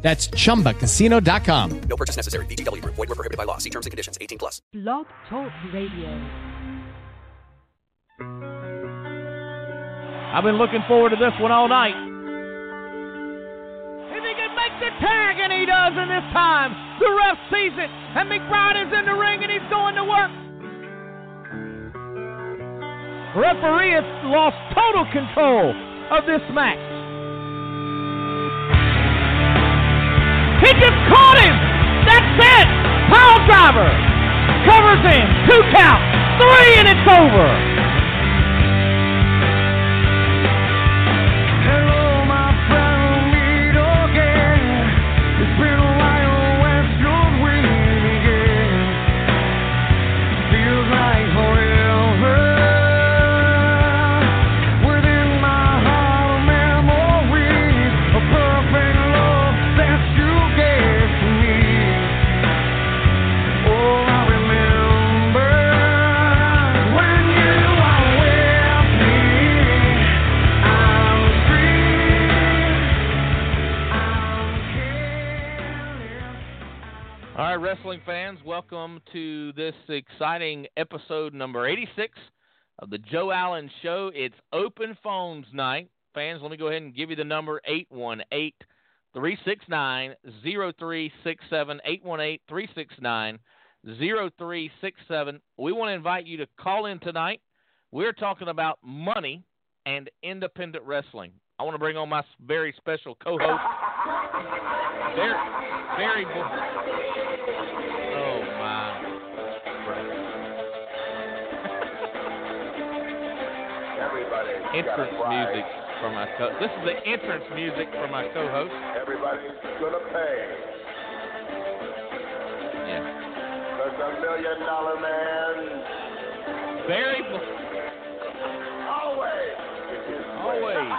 That's chumbacasino.com. No purchase necessary. VGW Group. Void were prohibited by law. See terms and conditions. 18 plus. Blog Talk Radio. I've been looking forward to this one all night. If he can make the tag, and he does in this time, the ref sees it, and McBride is in the ring, and he's going to work. Referee has lost total control of this match. He just caught him. That's it. Pile driver. Covers him. Two count. Three, and it's over. Wrestling fans, welcome to this exciting episode number 86 of the Joe Allen Show. It's open phones night. Fans, let me go ahead and give you the number 818 369 0367. 818 369 0367. We want to invite you to call in tonight. We're talking about money and independent wrestling. I want to bring on my very special co host. Very, very. Entrance music for my co. This is the entrance music for my co-host. Everybody's gonna pay. Yeah, Cause a million dollar man very always gets his way. always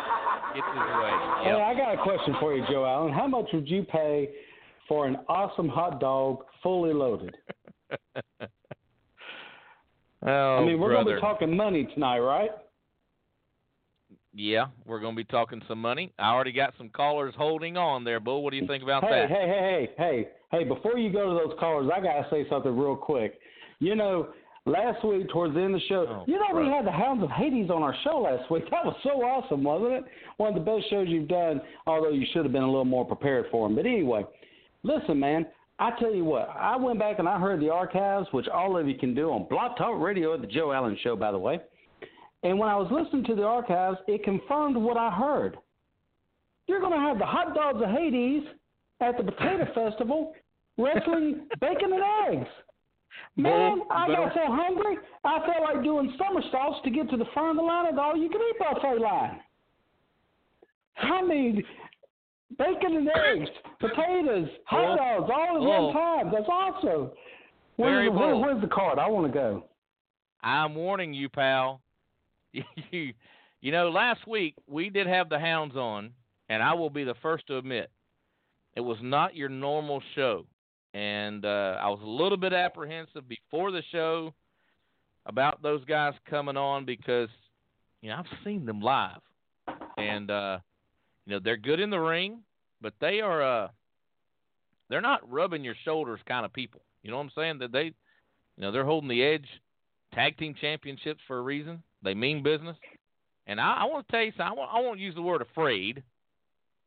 gets his way. Hey, I got a question for you, Joe Allen. How much would you pay for an awesome hot dog fully loaded? oh, I mean, we're going to be talking money tonight, right? Yeah, we're going to be talking some money. I already got some callers holding on there, Bull. What do you think about Hey, that? hey, hey, hey, hey, hey, before you go to those callers, I got to say something real quick. You know, last week towards the end of the show, Oh, you know, we had the Hounds of Hades on our show last week. That was so awesome, wasn't it? One of the best shows you've done, although you should have been a little more prepared for them. But anyway, listen, man, I tell you what, I went back and I heard the archives, which all of you can do on Blog Talk Radio at the Joe Allen Show, by the way. And when I was listening to the archives, it confirmed what I heard. You're going to have the hot dogs of Hades at the Potato Festival wrestling bacon and eggs. Man, I got so hungry, I felt like doing somersaults to get to the front of the line of the all-you-can-eat buffet line. I mean, bacon and eggs, potatoes, hot dogs, all at one time. That's awesome. Where's, where, where's the card? I want to go. I'm warning you, pal. you, you know, last week we did have the hounds on, and I will be the first to admit it was not your normal show, and uh, I was a little bit apprehensive before the show about those guys coming on because you know I've seen them live, and uh, you know they're good in the ring, but they are uh, they're not rubbing your shoulders kind of people. You know what I'm saying? That they, you know, they're holding the edge tag team championships for a reason. They mean business. And I, I want to tell you something. I want, I won't use the word afraid.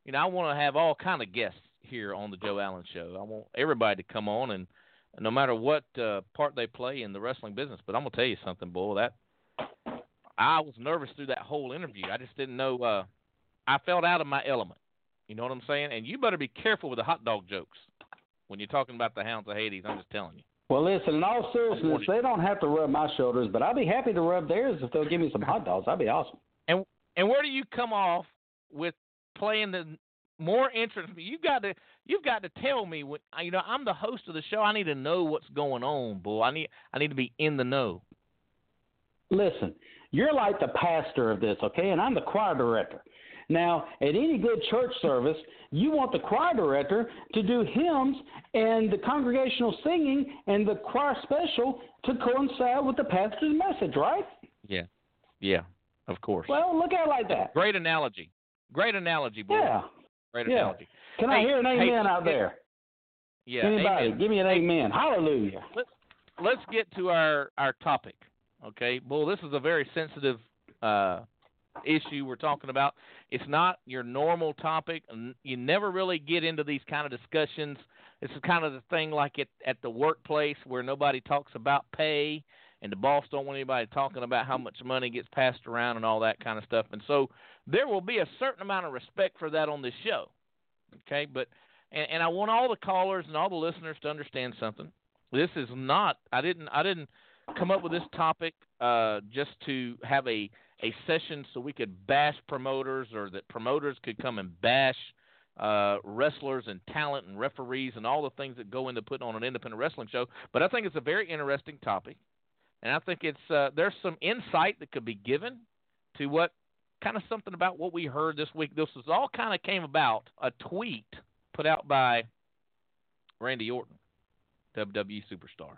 You know, I want to have all kind of guests here on the Joe Allen Show. I want everybody to come on, and no matter what uh, part they play in the wrestling business. But I'm gonna tell you something, boy. That I was nervous through that whole interview. I just didn't know. Uh, I felt out of my element. You know what I'm saying? And you better be careful with the hot dog jokes when you're talking about the Hounds of Hades. I'm just telling you. Well, listen, in all seriousness, they don't have to rub my shoulders, but I'd be happy to rub theirs if they'll give me some hot dogs. That'd be awesome. And and where do you come off with playing the more interesting. You've got to you've got to tell me when you know I'm the host of the show. I need to know what's going on, boy. I need I need to be in the know. Listen, you're like the pastor of this, okay? And I'm the choir director. Now, at any good church service, you want the choir director to do hymns and the congregational singing and the choir special to coincide with the pastor's message, right? Yeah, yeah, of course. Well, look at it like that. Great analogy. Great analogy, boy. Yeah. Great yeah. analogy. Can I hear an hey, amen out there? Yeah. Anybody, amen. give me an amen. Hallelujah. let's get to our our topic. Okay, Bull. This is a very sensitive uh, issue we're talking about. It's not your normal topic. You never really get into these kind of discussions. This is kind of the thing like at at the workplace where nobody talks about pay, and the boss don't want anybody talking about how much money gets passed around and all that kind of stuff. And so there will be a certain amount of respect for that on this show. Okay, but and, and I want all the callers and all the listeners to understand something. This is not. I didn't. I didn't come up with this topic uh, just to have a a session so we could bash promoters or that promoters could come and bash uh, wrestlers and talent and referees and all the things that go into putting on an independent wrestling show. But I think it's a very interesting topic, and I think it's uh, there's some insight that could be given to what kind of something about what we heard this week. This was all kind of came about a tweet put out by Randy Orton, WWE superstar.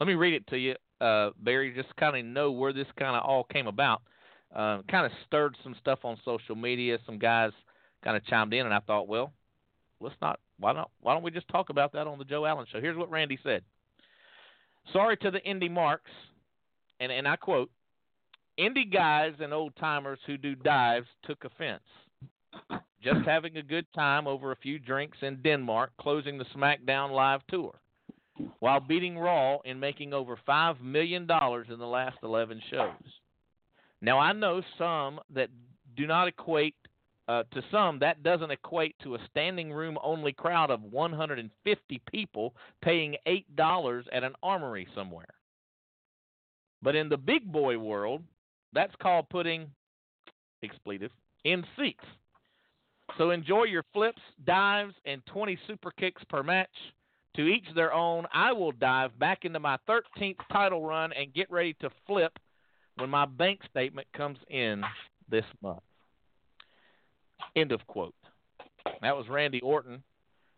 Let me read it to you, uh, Barry, just kind of know where this kind of all came about. Uh, kind of stirred some stuff on social media. Some guys kind of chimed in, and I thought, well, let's not. Why don't Why don't we just talk about that on the Joe Allen show? Here's what Randy said. Sorry to the indie marks, and and I quote: Indie guys and old timers who do dives took offense. Just having a good time over a few drinks in Denmark, closing the SmackDown Live tour, while beating Raw and making over $5 million in the last 11 shows. Now, I know some that do not equate, uh, to some, that doesn't equate to a standing room only crowd of 150 people paying $8 at an armory somewhere. But in the big boy world, that's called putting expletive in seats. So enjoy your flips, dives, and 20 super kicks per match. To each their own. I will dive back into my 13th title run and get ready to flip when my bank statement comes in this month. End of quote. That was Randy Orton,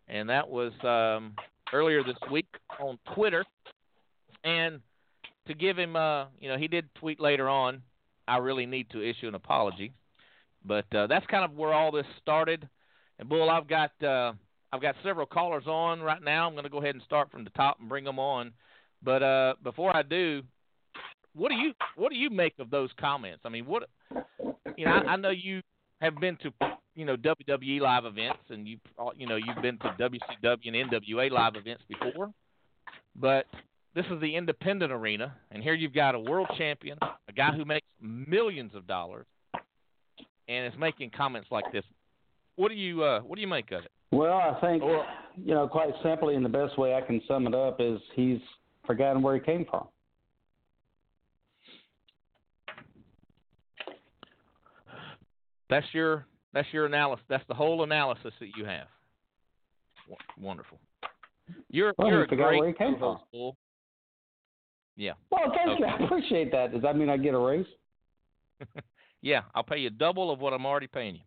and that was um, earlier this week on Twitter. And to give him, uh, you know, he did tweet later on. I really need to issue an apology, but uh, that's kind of where all this started. And Bull, I've got uh, I've got several callers on right now. I'm going to go ahead and start from the top and bring them on. But uh, before I do, what do you what do you make of those comments? I mean, what you know, I, I know you have been to you know WWE live events, and you you know you've been to WCW and NWA live events before, but this is the independent arena, and here you've got a world champion, a guy who makes millions of dollars, and is making comments like this. What do you uh, what do you make of it? Well, I think, Or- you know, quite simply, and the best way I can sum it up is he's forgotten where he came from. That's your that's your analysis. That's the whole analysis that you have. W- wonderful. You're Well, you're a great where he came Bull. Yeah, Well, thank you. I appreciate that. Does that mean I get a raise? yeah. I'll pay you double of what I'm already paying you.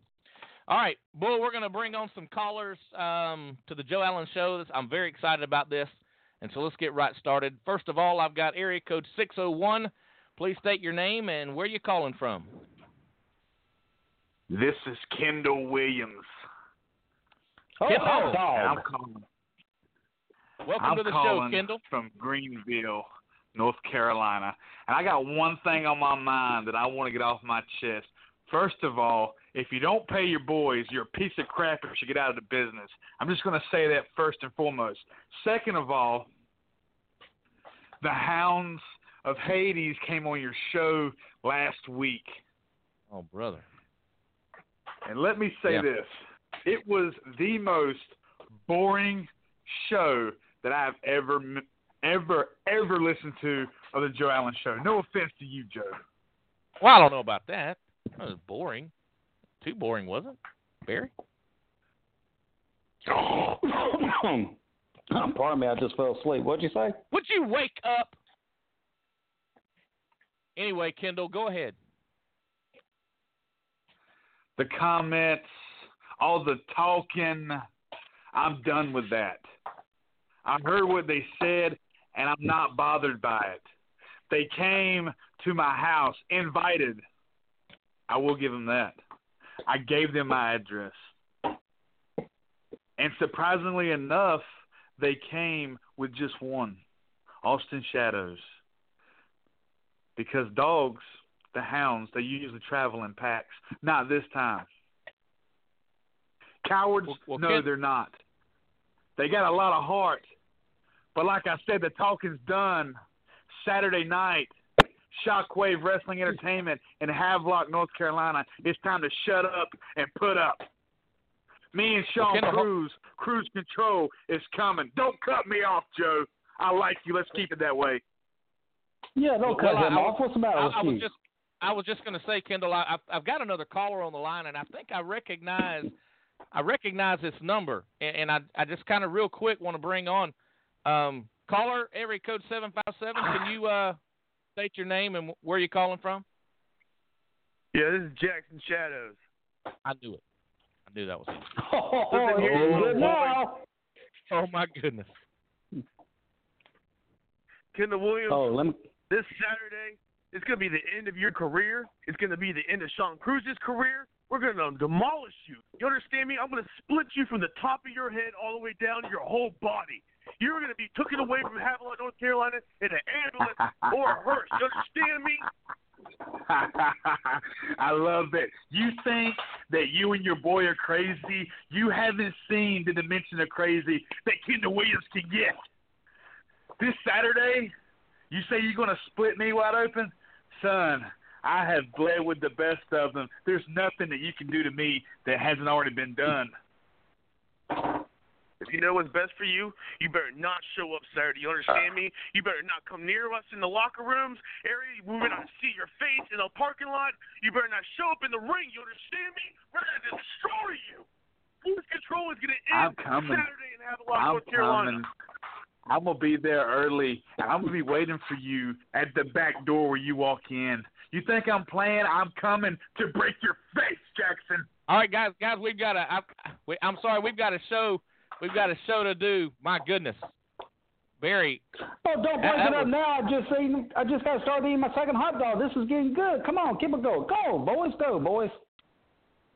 All right, Bull. We're going to bring on some callers um, to the Joe Allen Show. I'm very excited about this, and so let's get right started. First of all, I've got area code 601. Please state your name and where you're calling from. This is Kendall Williams. Oh, Kendall. hot I'm calling, Welcome I'm to the calling show, Kendall. from Greenville, North Carolina. And I got one thing on my mind that I want to get off my chest. First of all, if you don't pay your boys, you're a piece of crap and should get out of the business. I'm just going to say that first and foremost. Second of all, the Hounds of Hades came on your show last week. Oh, brother. And let me say Yeah. this it was the most boring show that I've ever, ever, ever listened to of the Joe Allen show. No offense to you, Joe. Well, I don't know about that. That was boring. Too boring, wasn't it, Barry? Pardon me, I just fell asleep. What'd you say? Would you wake up? Anyway, Kendall, go ahead. The comments, all the talking, I'm done with that. I heard what they said, and I'm not bothered by it. They came to my house, invited. I will give them that. I gave them my address. And surprisingly enough, they came with just one Austin Shadows. Because dogs, the hounds, they usually travel in packs. Not this time. Cowards? Well- well, no, they're not. They got a lot of heart. But like I said, the talking's done. Saturday night, Shockwave Wrestling Entertainment in Havelock, North Carolina. It's time to shut up and put up. Me and Sean Kendall- Cruz, Cruise Control is coming. Don't cut me off, Joe. I like you. Let's keep it that way. Yeah, don't cut Well, I- him off. What's the matter I, with I was you? just I was just going to say, Kendall, I, I've, I've got another caller on the line, and I think I recognize I recognize this number, and, and I I just kind of real quick want to bring on um, caller area code seven five seven. Can you uh, state your name and where you're calling from? Yeah, this is Jackson Shadows. I knew it. I knew that was him. Oh, Listen here, you good boys. now. Oh my goodness. Kendall Williams, Oh, let me. this Saturday, it's going to be the end of your career. It's going to be the end of Sean Cruz's career. We're going to demolish you. You understand me? I'm going to split you from the top of your head all the way down to your whole body. You're going to be taken away from Havelock, North Carolina in an ambulance or a hearse. You understand me? I love it. You think that you and your boy are crazy? You haven't seen the dimension of crazy that Kendall Williams can get. This Saturday, you say you're going to split me wide open? Son, I have bled with the best of them. There's nothing that you can do to me that hasn't already been done. If you know what's best for you, you better not show up Saturday. You understand ah. me? You better not come near us in the locker rooms area. We better not see your face in the parking lot. You better not show up in the ring. You understand me? We're gonna destroy you. Cruise control is gonna end I'm coming. Saturday in Havelock, I'm North Carolina. coming. I'm gonna be there early, and I'm gonna be waiting for you at the back door where you walk in. You think I'm playing? I'm coming to break your face, Jackson. All right, guys, guys, we've got a. I, we, I'm sorry, we've got a show. We've got a show to do. My goodness, Barry. Oh, don't break it up was- now. I just eating, I just got to start eating my second hot dog. This is getting good. Come on, keep it going. Go, boys, go, boys.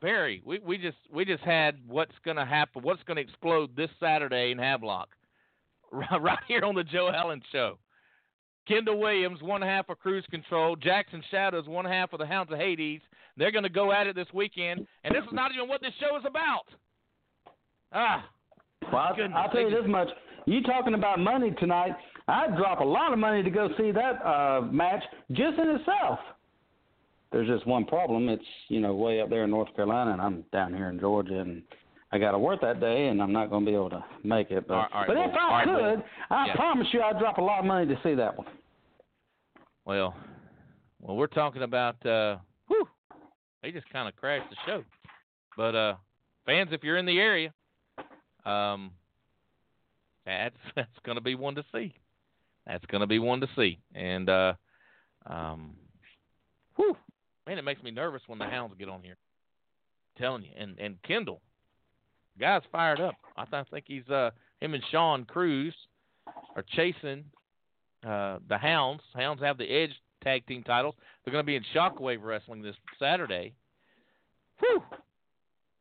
Barry, we, we just we just had what's going to happen, what's going to explode this Saturday in Havelock, right, right here on the Joe Allen Show. Kendall Williams, one half of Cruise Control. Jackson Shadows, one half of the Hounds of Hades. They're going to go at it this weekend, and this is not even what this show is about. Ah, Well, I, Goodness, I'll tell you this much. You talking about money tonight? I'd drop a lot of money to go see that uh, match just in itself. There's just one problem. It's you know way up there in North Carolina, and I'm down here in Georgia, and I got to work that day, and I'm not going to be able to make it. But, All right, but if. I All right, could, boy. I Yeah. promise you, I'd drop a lot of money to see that one. well, well, we're talking about. Uh, whew, they just kind of crashed the show. But uh, fans, if you're in the area, um, that's that's going to be one to see. That's going to be one to see. And uh, um, whew, man, it makes me nervous when the hounds get on here. telling you, and and Kendall, guy's fired up. I, th- I think he's uh him and Sean Cruz are chasing uh the hounds. Hounds have the Edge tag team titles. They're going to be in Shockwave Wrestling this Saturday. Whew!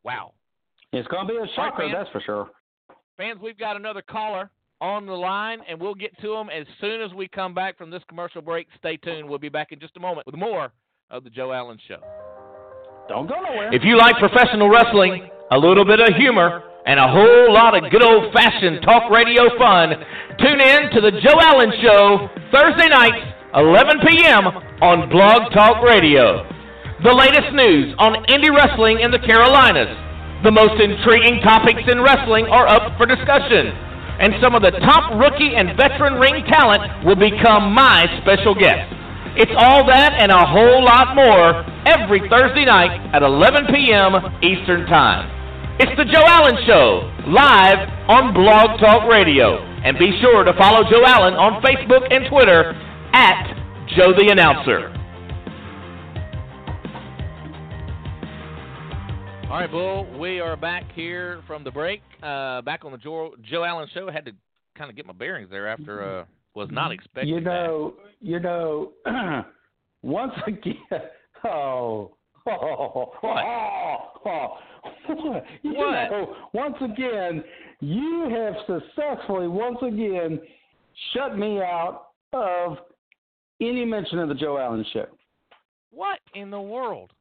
Wow. It's going to be a shocker, man. that's for sure. Fans, we've got another caller on the line, and we'll get to him as soon as we come back from this commercial break. Stay tuned. We'll be back in just a moment with more of the Joe Allen Show. Don't go nowhere. If you like professional wrestling, a little bit of humor, and a whole lot of good old fashioned talk radio fun, tune in to the Joe Allen Show Thursday nights, 11 p.m. on Blog Talk Radio. The latest news on indie wrestling in the Carolinas. The most intriguing topics in wrestling are up for discussion. And some of the top rookie and veteran ring talent will become my special guests. It's all that and a whole lot more every Thursday night at 11 p.m. Eastern Time. It's the Joe Allen Show, live on Blog Talk Radio. And be sure to follow Joe Allen on Facebook and Twitter at Joe the Announcer. All right, Bull, we are back here from the break. Uh, back on the Joe, Joe Allen Show. I had to kind of get my bearings there after uh, was not expecting You know, you know, once again, oh, oh, oh, oh, you What? know, once again, you have successfully once again shut me out of any mention of the Joe Allen show. What in the world?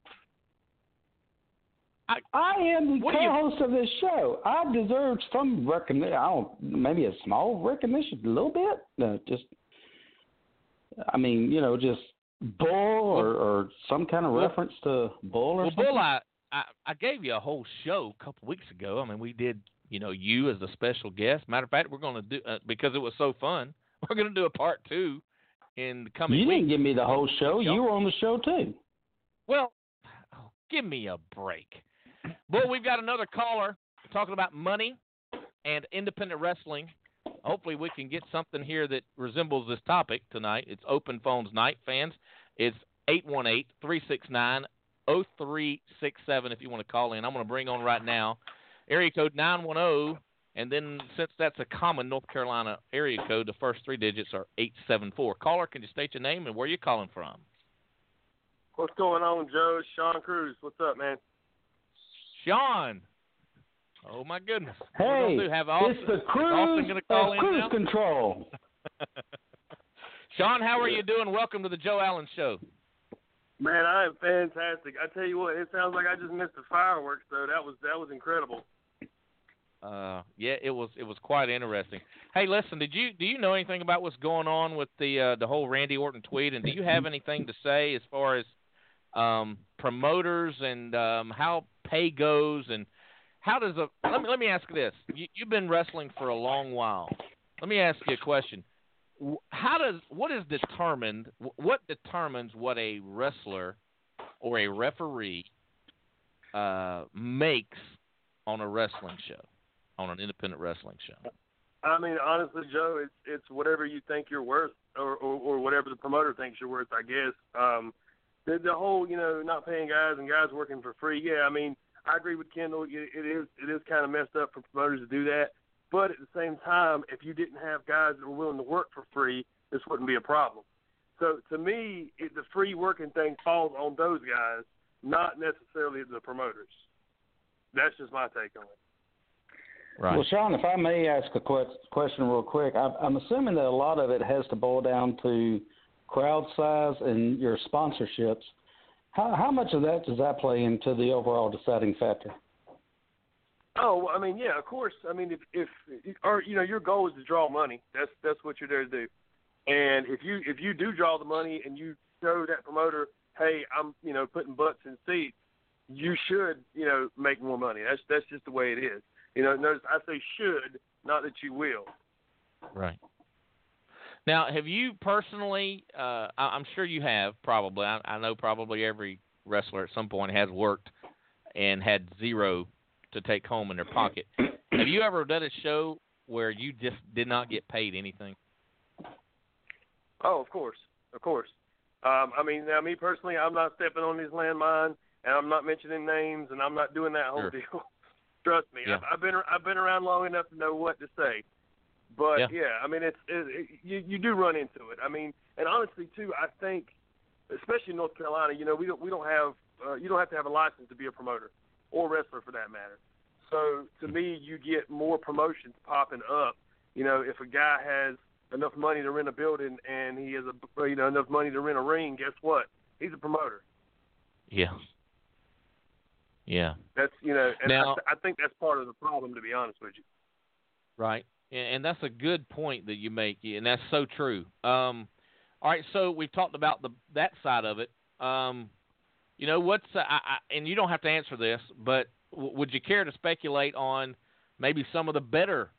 I am the What do you- co-host of this show. I deserve some recognition. I don't, maybe a small recognition, a little bit. No, just, I mean, you know, just bull or, or some kind of Well- reference to bull or Well, something. Bull, I, I I gave you a whole show a couple weeks ago. I mean, we did, you know, you as a special guest. Matter of fact, we're going to do uh, because it was so fun. We're going to do a part two in the coming you didn't give me the whole show. You were on the show too. Well, oh, give me a break. Bull, we've got another caller talking about money and independent wrestling. Hopefully, we can get something here that resembles this topic tonight. It's open phones night, fans. It's 818 369 0367 if you want to call in. I'm going to bring on right now area code 910. And then, since that's a common North Carolina area code, the first three digits are 874. Caller, can you state your name and where you're calling from? What's going on, Joe? Sean Cruz. What's up, man? Sean. Oh my goodness. What Hey, we're do, have Austin, it's the cruise gonna call of in cruise now? control. Sean, how are you doing? Welcome to the Joe Allen Show. Man, I am fantastic. I tell you what, it sounds like I just missed the fireworks though. That was that was incredible. Uh, yeah, it was it was quite interesting. Hey, listen, did you do you know anything about what's going on with the uh, the whole Randy Orton tweet? And do you have anything to say as far as um, promoters and um, how pay goes and how does a let me let me ask this? You, you've been wrestling for a long while. Let me ask you a question. How does what is determined? wh- What determines what a wrestler or a referee uh, makes on a wrestling show, on an independent wrestling show? I mean, honestly, Joe, it's it's whatever you think you're worth, or or, or whatever the promoter thinks you're worth. I guess. Um, the the whole, you know, not paying guys and guys working for free. Yeah, I mean, I agree with Kendall. It, it is it is kind of messed up for promoters to do that. But at the same time, if you didn't have guys that were willing to work for free, this wouldn't be a problem. So to me, it, the free working thing falls on those guys, not necessarily the promoters. That's just my take on it. Right. Well, Sean, if I may ask a que- question real quick, I'm assuming that a lot of it has to boil down to crowd size and your sponsorships. How, how much of that does that play into the overall deciding factor? Oh, I mean, yeah, of course. I mean, if if or you know, your goal is to draw money. That's that's what you're there to do. And if you if you do draw the money and you show that promoter, hey, I'm you know putting butts in seats, you should you know make more money. That's that's just the way it is. You know, notice I say should, not that you will. Right. Now, have you personally? Uh, I, I'm sure you have. Probably, I, I know probably every wrestler at some point has worked and had zero to take home in their pocket. have you ever done a show where you just did not get paid anything? Oh, of course, of course. Um, I mean, now me personally, I'm not stepping on this landmine, and I'm not mentioning names, and I'm not doing that whole Sure. deal. Trust me, Yeah. I've, I've been I've been around long enough to know what to say. But Yeah. yeah, I mean, it's it, it, you you do run into it. I mean, and honestly too, I think, especially in North Carolina, you know, we don't we don't have uh, you don't have to have a license to be a promoter or wrestler for that matter. So to me, you get more promotions popping up. You know, if a guy has enough money to rent a building and he has a you know enough money to rent a ring, guess what? He's a promoter. Yeah. Yeah. That's you know, and Now- I, th- I think that's part of the problem, to be honest with you. Right. And and that's a good point that you make, and that's so true. Um, all right, so we've talked about the that side of it. Um, you know, what's uh, I, I, and you don't have to answer this, but w- would you care to speculate on maybe some of the better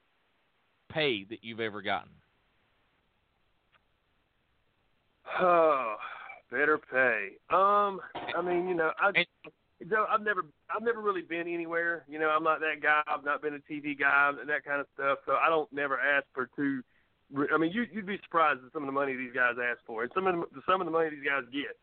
pay that you've ever gotten? Oh, better pay. Um, I mean, you know, I Joe, I've never I've never really been anywhere. You know, I'm not that guy. I've not been a TV guy and that kind of stuff. So I don't never ask for two. I mean, you, you'd be surprised at some of the money these guys ask for, and some of the, some of the money these guys get.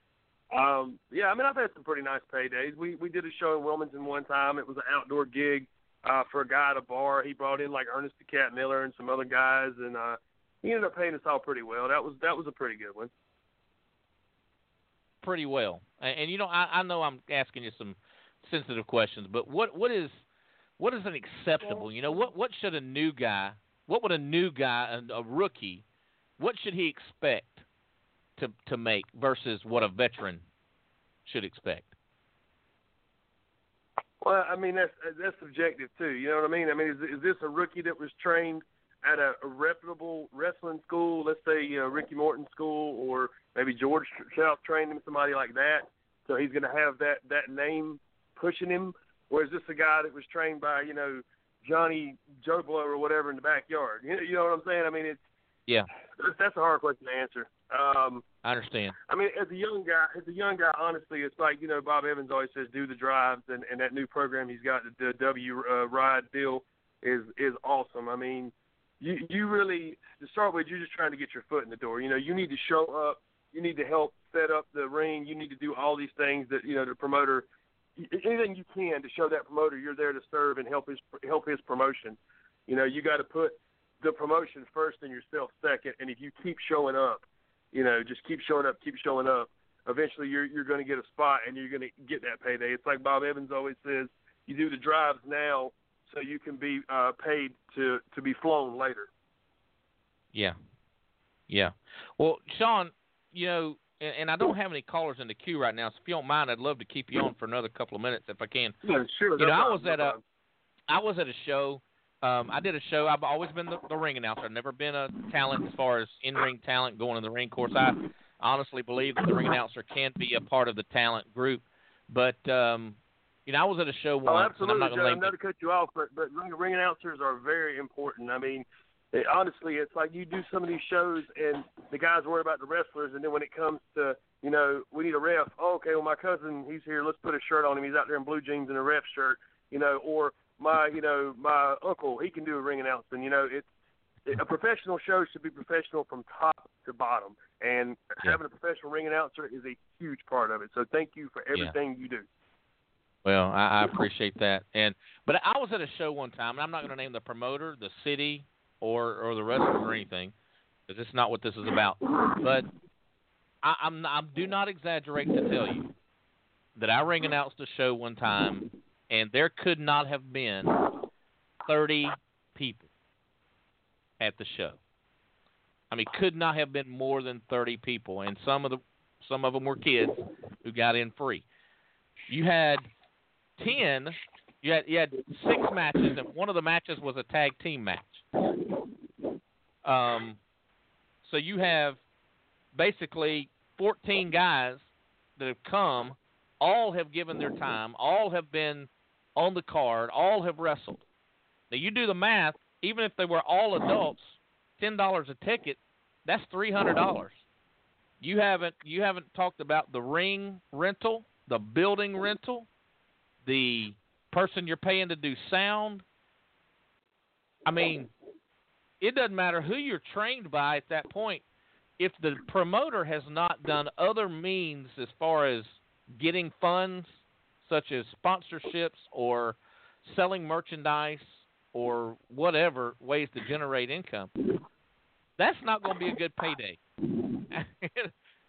Um, yeah, I mean, I've had some pretty nice paydays. We we did a show in Wilmington one time. It was an outdoor gig uh, for a guy at a bar. He brought in like Ernest the Cat Miller and some other guys, and uh, he ended up paying us all pretty well. That was that was a pretty good one. Pretty well, and, and you know, I, I know I'm asking you some sensitive questions, but what what is what is an acceptable? You know, what what should a new guy, what would a new guy, a, a rookie, what should he expect to to make versus what a veteran should expect? Well, I mean that's that's subjective too. You know what I mean? I mean, is is this a rookie that was trained at a, reputable wrestling school? Let's say you know Ricky Morton school, or maybe George South trained him, somebody like that. So he's going to have that that name pushing him. Or is this a guy that was trained by you know Johnny Joe Blow or whatever in the backyard? You know, you know what I'm saying? I mean, it's Yeah, that's a hard question to answer. Um, I understand. I mean, as a young guy, as a young guy, honestly, it's like you know Bob Evans always says, do the drives, and, and that new program he's got, the, the W uh, Ride deal, is is awesome. I mean, you you really to start with, you're just trying to get your foot in the door. You know, you need to show up, you need to help set up the ring, you need to do all these things that you know the promoter, anything you can to show that promoter you're there to serve and help his help his promotion. You know, you got to put the promotion first and yourself second, and if you keep showing up you know, just keep showing up, keep showing up. Eventually, you're you're going to get a spot and you're going to get that payday. It's like Bob Evans always says: you do the drives now so you can be uh, paid to to be flown later. Yeah, yeah. Well, Sean, you know, and, and I don't have any callers in the queue right now, so if you don't mind, I'd love to keep you on for another couple of minutes if I can. Yeah, sure. You no know, I was at a, I was at a show. Um, I did a show. I've always been the, the ring announcer. I've never been a talent as far as in ring talent going in the ring. Of course, I honestly believe that the ring announcer can be a part of the talent group. But um, you know, I was at a show once. Oh, once, and I'm not Joe. I'm not to cut you off, but but ring, ring announcers are very important. I mean, it, honestly, it's like you do some of these shows, and the guys worry about the wrestlers, and then when it comes to you know, we need a ref. Oh, okay, well, my cousin, he's here. Let's put a shirt on him. He's out there in blue jeans and a ref shirt. You know, or my you know my uncle, he can do a ring announcing. You know, it's a professional show should be professional from top to bottom, and Yeah. having a professional ring announcer is a huge part of it. So thank you for Yeah. everything you do. Well, I, I appreciate that. And but I was at a show one time, and I'm not going to name the promoter, the city, or or the wrestlers or anything, because it's not what this is about. But I, I'm I do not exaggerate to tell you that I ring announced a show one time, and there could not have been 30 people at the show. I mean, could not have been more than 30 people, and some of the some of them were kids who got in free. You had ten. You had you had six matches, and one of the matches was a tag team match. Um, so you have basically fourteen guys that have come. All have given their time. All have been on the card. All have wrestled. Now you do the math. Even if they were all adults, ten dollars a ticket, that's three hundred dollars. You haven't you haven't talked about the ring rental, the building rental, the person you're paying to do sound. I mean, it doesn't matter who you're trained by at that point. If the promoter has not done other means as far as getting funds, such as sponsorships or selling merchandise or whatever ways to generate income, that's not going to be a good payday.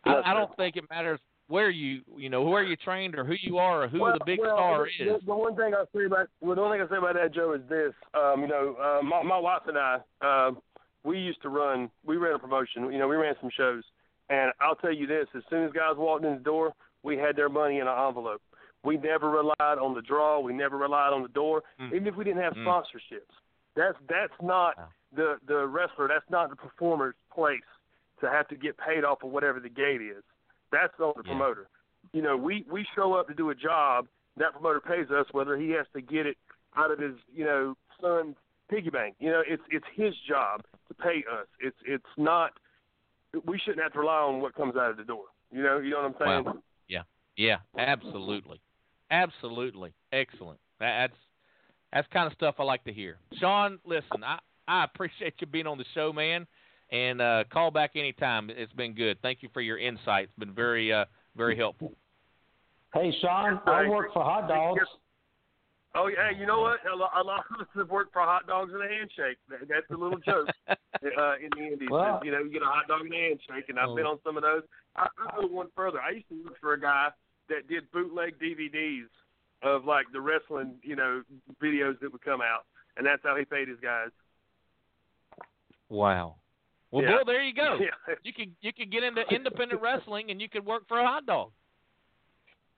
I, I don't think it matters where you you know where you trained or who you are or who well, the big well, star the, is. The, one thing I say about well, the one thing I say about that, Joe, is this. Um, you know, uh, my my wife and I, uh, we used to run. We ran a promotion. You know, we ran some shows, and I'll tell you this: as soon as guys walked in the door, we had their money in an envelope. We never relied on the draw. We never relied on the door, Mm. even if we didn't have Mm. sponsorships. That's that's not Wow. the the wrestler. That's not the performer's place to have to get paid off of whatever the gate is. That's on the Yeah. promoter you know, we we show up to do a job. That promoter pays us whether he has to get it out of his, you know, son's piggy bank. You know, it's it's his job to pay us. It's it's not. We shouldn't have to rely on what comes out of the door. You know, you know what I'm saying? Wow. Yeah, yeah, absolutely, Absolutely. Excellent. That's that's kind of stuff I like to hear. Sean, listen, I, I appreciate you being on the show, man. And uh, call back anytime. It's been good. Thank you for your insight. It's been very uh, very helpful. Hey, Sean, I work for hot dogs. Oh yeah, you know what? A lot, a lot of us have worked for hot dogs and a handshake. That's a little joke uh, in the Indies. Well- you know, you get a hot dog and a handshake, and I've been on some of those. I, I go one further. I used to work for a guy that did bootleg DVDs of like the wrestling, you know, videos that would come out, and that's how he paid his guys. Wow. Well, Yeah. Bill, there you go. Yeah. You could you could get into independent wrestling and you could work for a hot dog.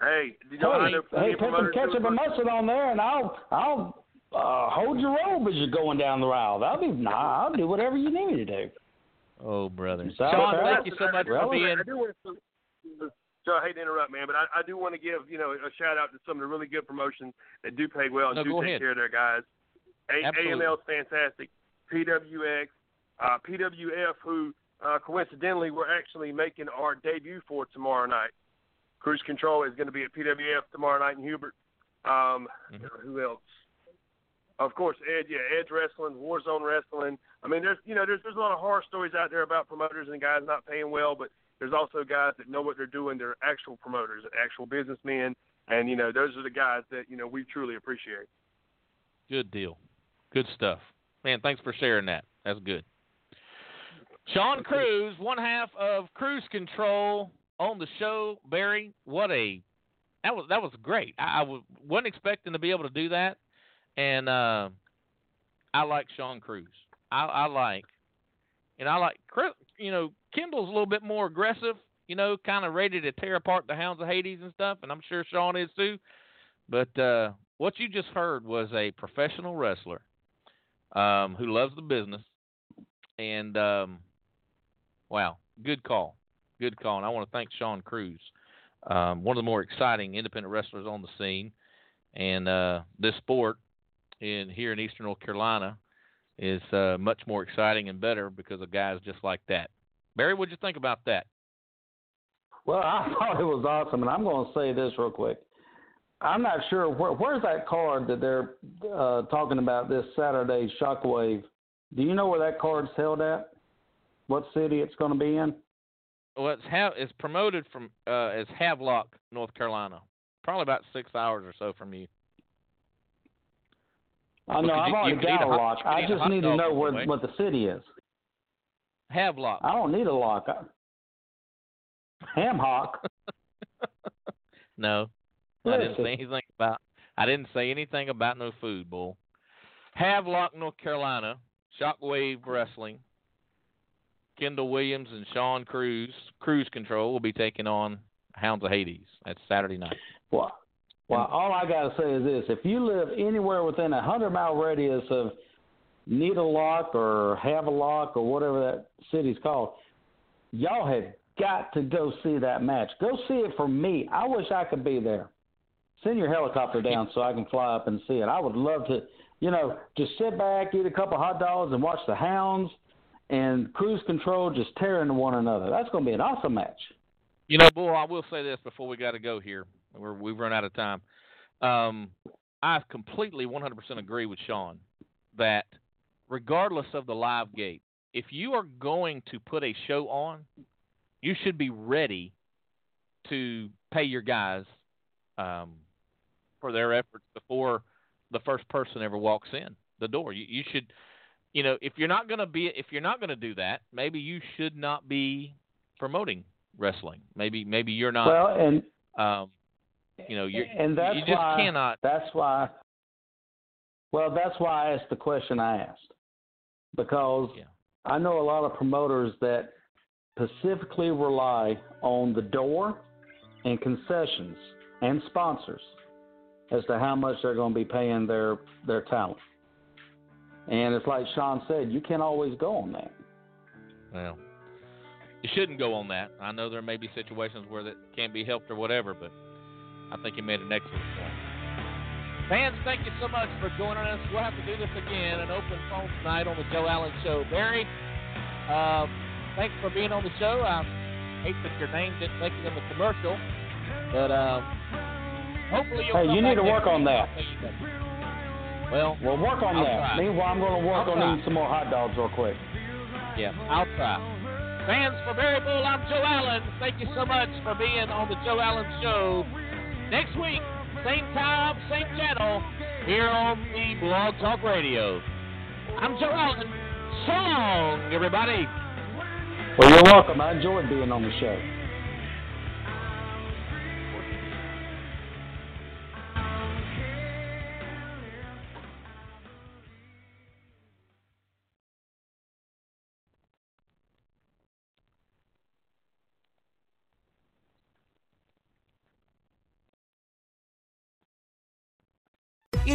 Hey, did y'all Hey, know hey, put some ketchup and mustard on there, and I'll I'll uh, hold your robe as you're going down the aisle. That'll be nah. I'll do whatever you need me to do. Oh, brother. Sounds Sean, fair. thank you so much for being. I do want to, so I hate to interrupt, man, but I, I do want to give you know a shout out to some of the really good promotions that do pay well and No, do go take ahead. care of their guys. A- Absolutely. AML's fantastic. PWX, uh, PWF, who uh, coincidentally we're actually making our debut for tomorrow night. Cruise Control is going to be at PWF tomorrow night in Hubert. Um, Mhm. Who else? Of course, Edge. Yeah, Edge Wrestling, Warzone Wrestling. I mean, there's you know there's there's a lot of horror stories out there about promoters and guys not paying well, but there's also guys that know what they're doing. They're actual promoters, actual businessmen, and you know those are the guys that you know we truly appreciate. Good deal. Good stuff. Man, thanks for sharing that. That's good. Sean Cruz, one half of Cruise Control on the show. Barry, what a that was that was great. I, I wasn't expecting to be able to do that, and uh, I like Sean Cruz. I, I like, and I like. You know, Kendall's a little bit more aggressive. You know, kind of ready to tear apart the Hounds of Hades and stuff, and I'm sure Sean is too. But uh, what you just heard was a professional wrestler um, who loves the business, and um, wow, good call, good call. And I want to thank Sean Cruz, um, one of the more exciting independent wrestlers on the scene, and uh, this sport in here in Eastern North Carolina is uh, much more exciting and better because of guys just like that. Barry, what'd you think about that? Well, I thought it was awesome, and I'm going to say this real quick. I'm not sure where, where's that card that they're uh, talking about this Saturday Shockwave. Do you know where that card's held at? What city it's going to be in? Well, it's ha- it's promoted from uh, as Havelock, North Carolina, probably about six hours or so from you. I know I've you- already you got a a lock. I just need to know where what the city is. Havelock. I don't need a lock. I, ham hock. No, I didn't say anything about. I didn't say anything about no food, bull. Havelock, North Carolina. Shockwave Wrestling. Kendall Williams and Sean Cruz, Cruise Control, will be taking on Hounds of Hades. That's Saturday night. Well, well, all I got to say is this: if you live anywhere within a hundred mile radius of Needle Lock or Havelock or whatever that city's called, y'all have got to go see that match. Go see it for me. I wish I could be there. Send your helicopter down so I can fly up and see it. I would love to, you know, just sit back, eat a couple hot dogs, and watch the Hounds and Cruise Control just tearing one another. That's going to be an awesome match. You know, Bull, I will say this before we got to go here. We're, we've run out of time. Um, I completely 100% agree with Sean that regardless of the live gate, if you are going to put a show on, you should be ready to pay your guys um, for their efforts before the first person ever walks in the door. You, you should, you know, if you're not going to be, if you're not going to do that, maybe you should not be promoting wrestling. Maybe, maybe you're not. well, and um, you know, you and that's you just why cannot. That's why. Well, that's why I asked the question I asked because Yeah. I know a lot of promoters that specifically rely on the door and concessions and sponsors as to how much they're going to be paying their their talent. And it's like Sean said, you can't always go on that. Well, you shouldn't go on that. I know there may be situations where that can't be helped or whatever, but I think you made an excellent point. Fans, thank you so much for joining us. We'll have to do this again, an open phone tonight on the Joe Allen Show. Barry, uh, thanks for being on the show. I hate that your name didn't make it in the commercial, but um, Hopefully you'll Hey, you need to work on that. Well, Well, work on I'll that. try. Meanwhile, I'm going to work I'll on try. eating some more hot dogs real quick. Yeah, I'll try. Fans for Barry Bull, I'm Joe Allen. Thank you so much for being on the Joe Allen Show. Next week, same time, same channel, here on the Blog Talk Radio. I'm Joe Allen. So long, everybody. Well, you're welcome. I enjoyed being on the show.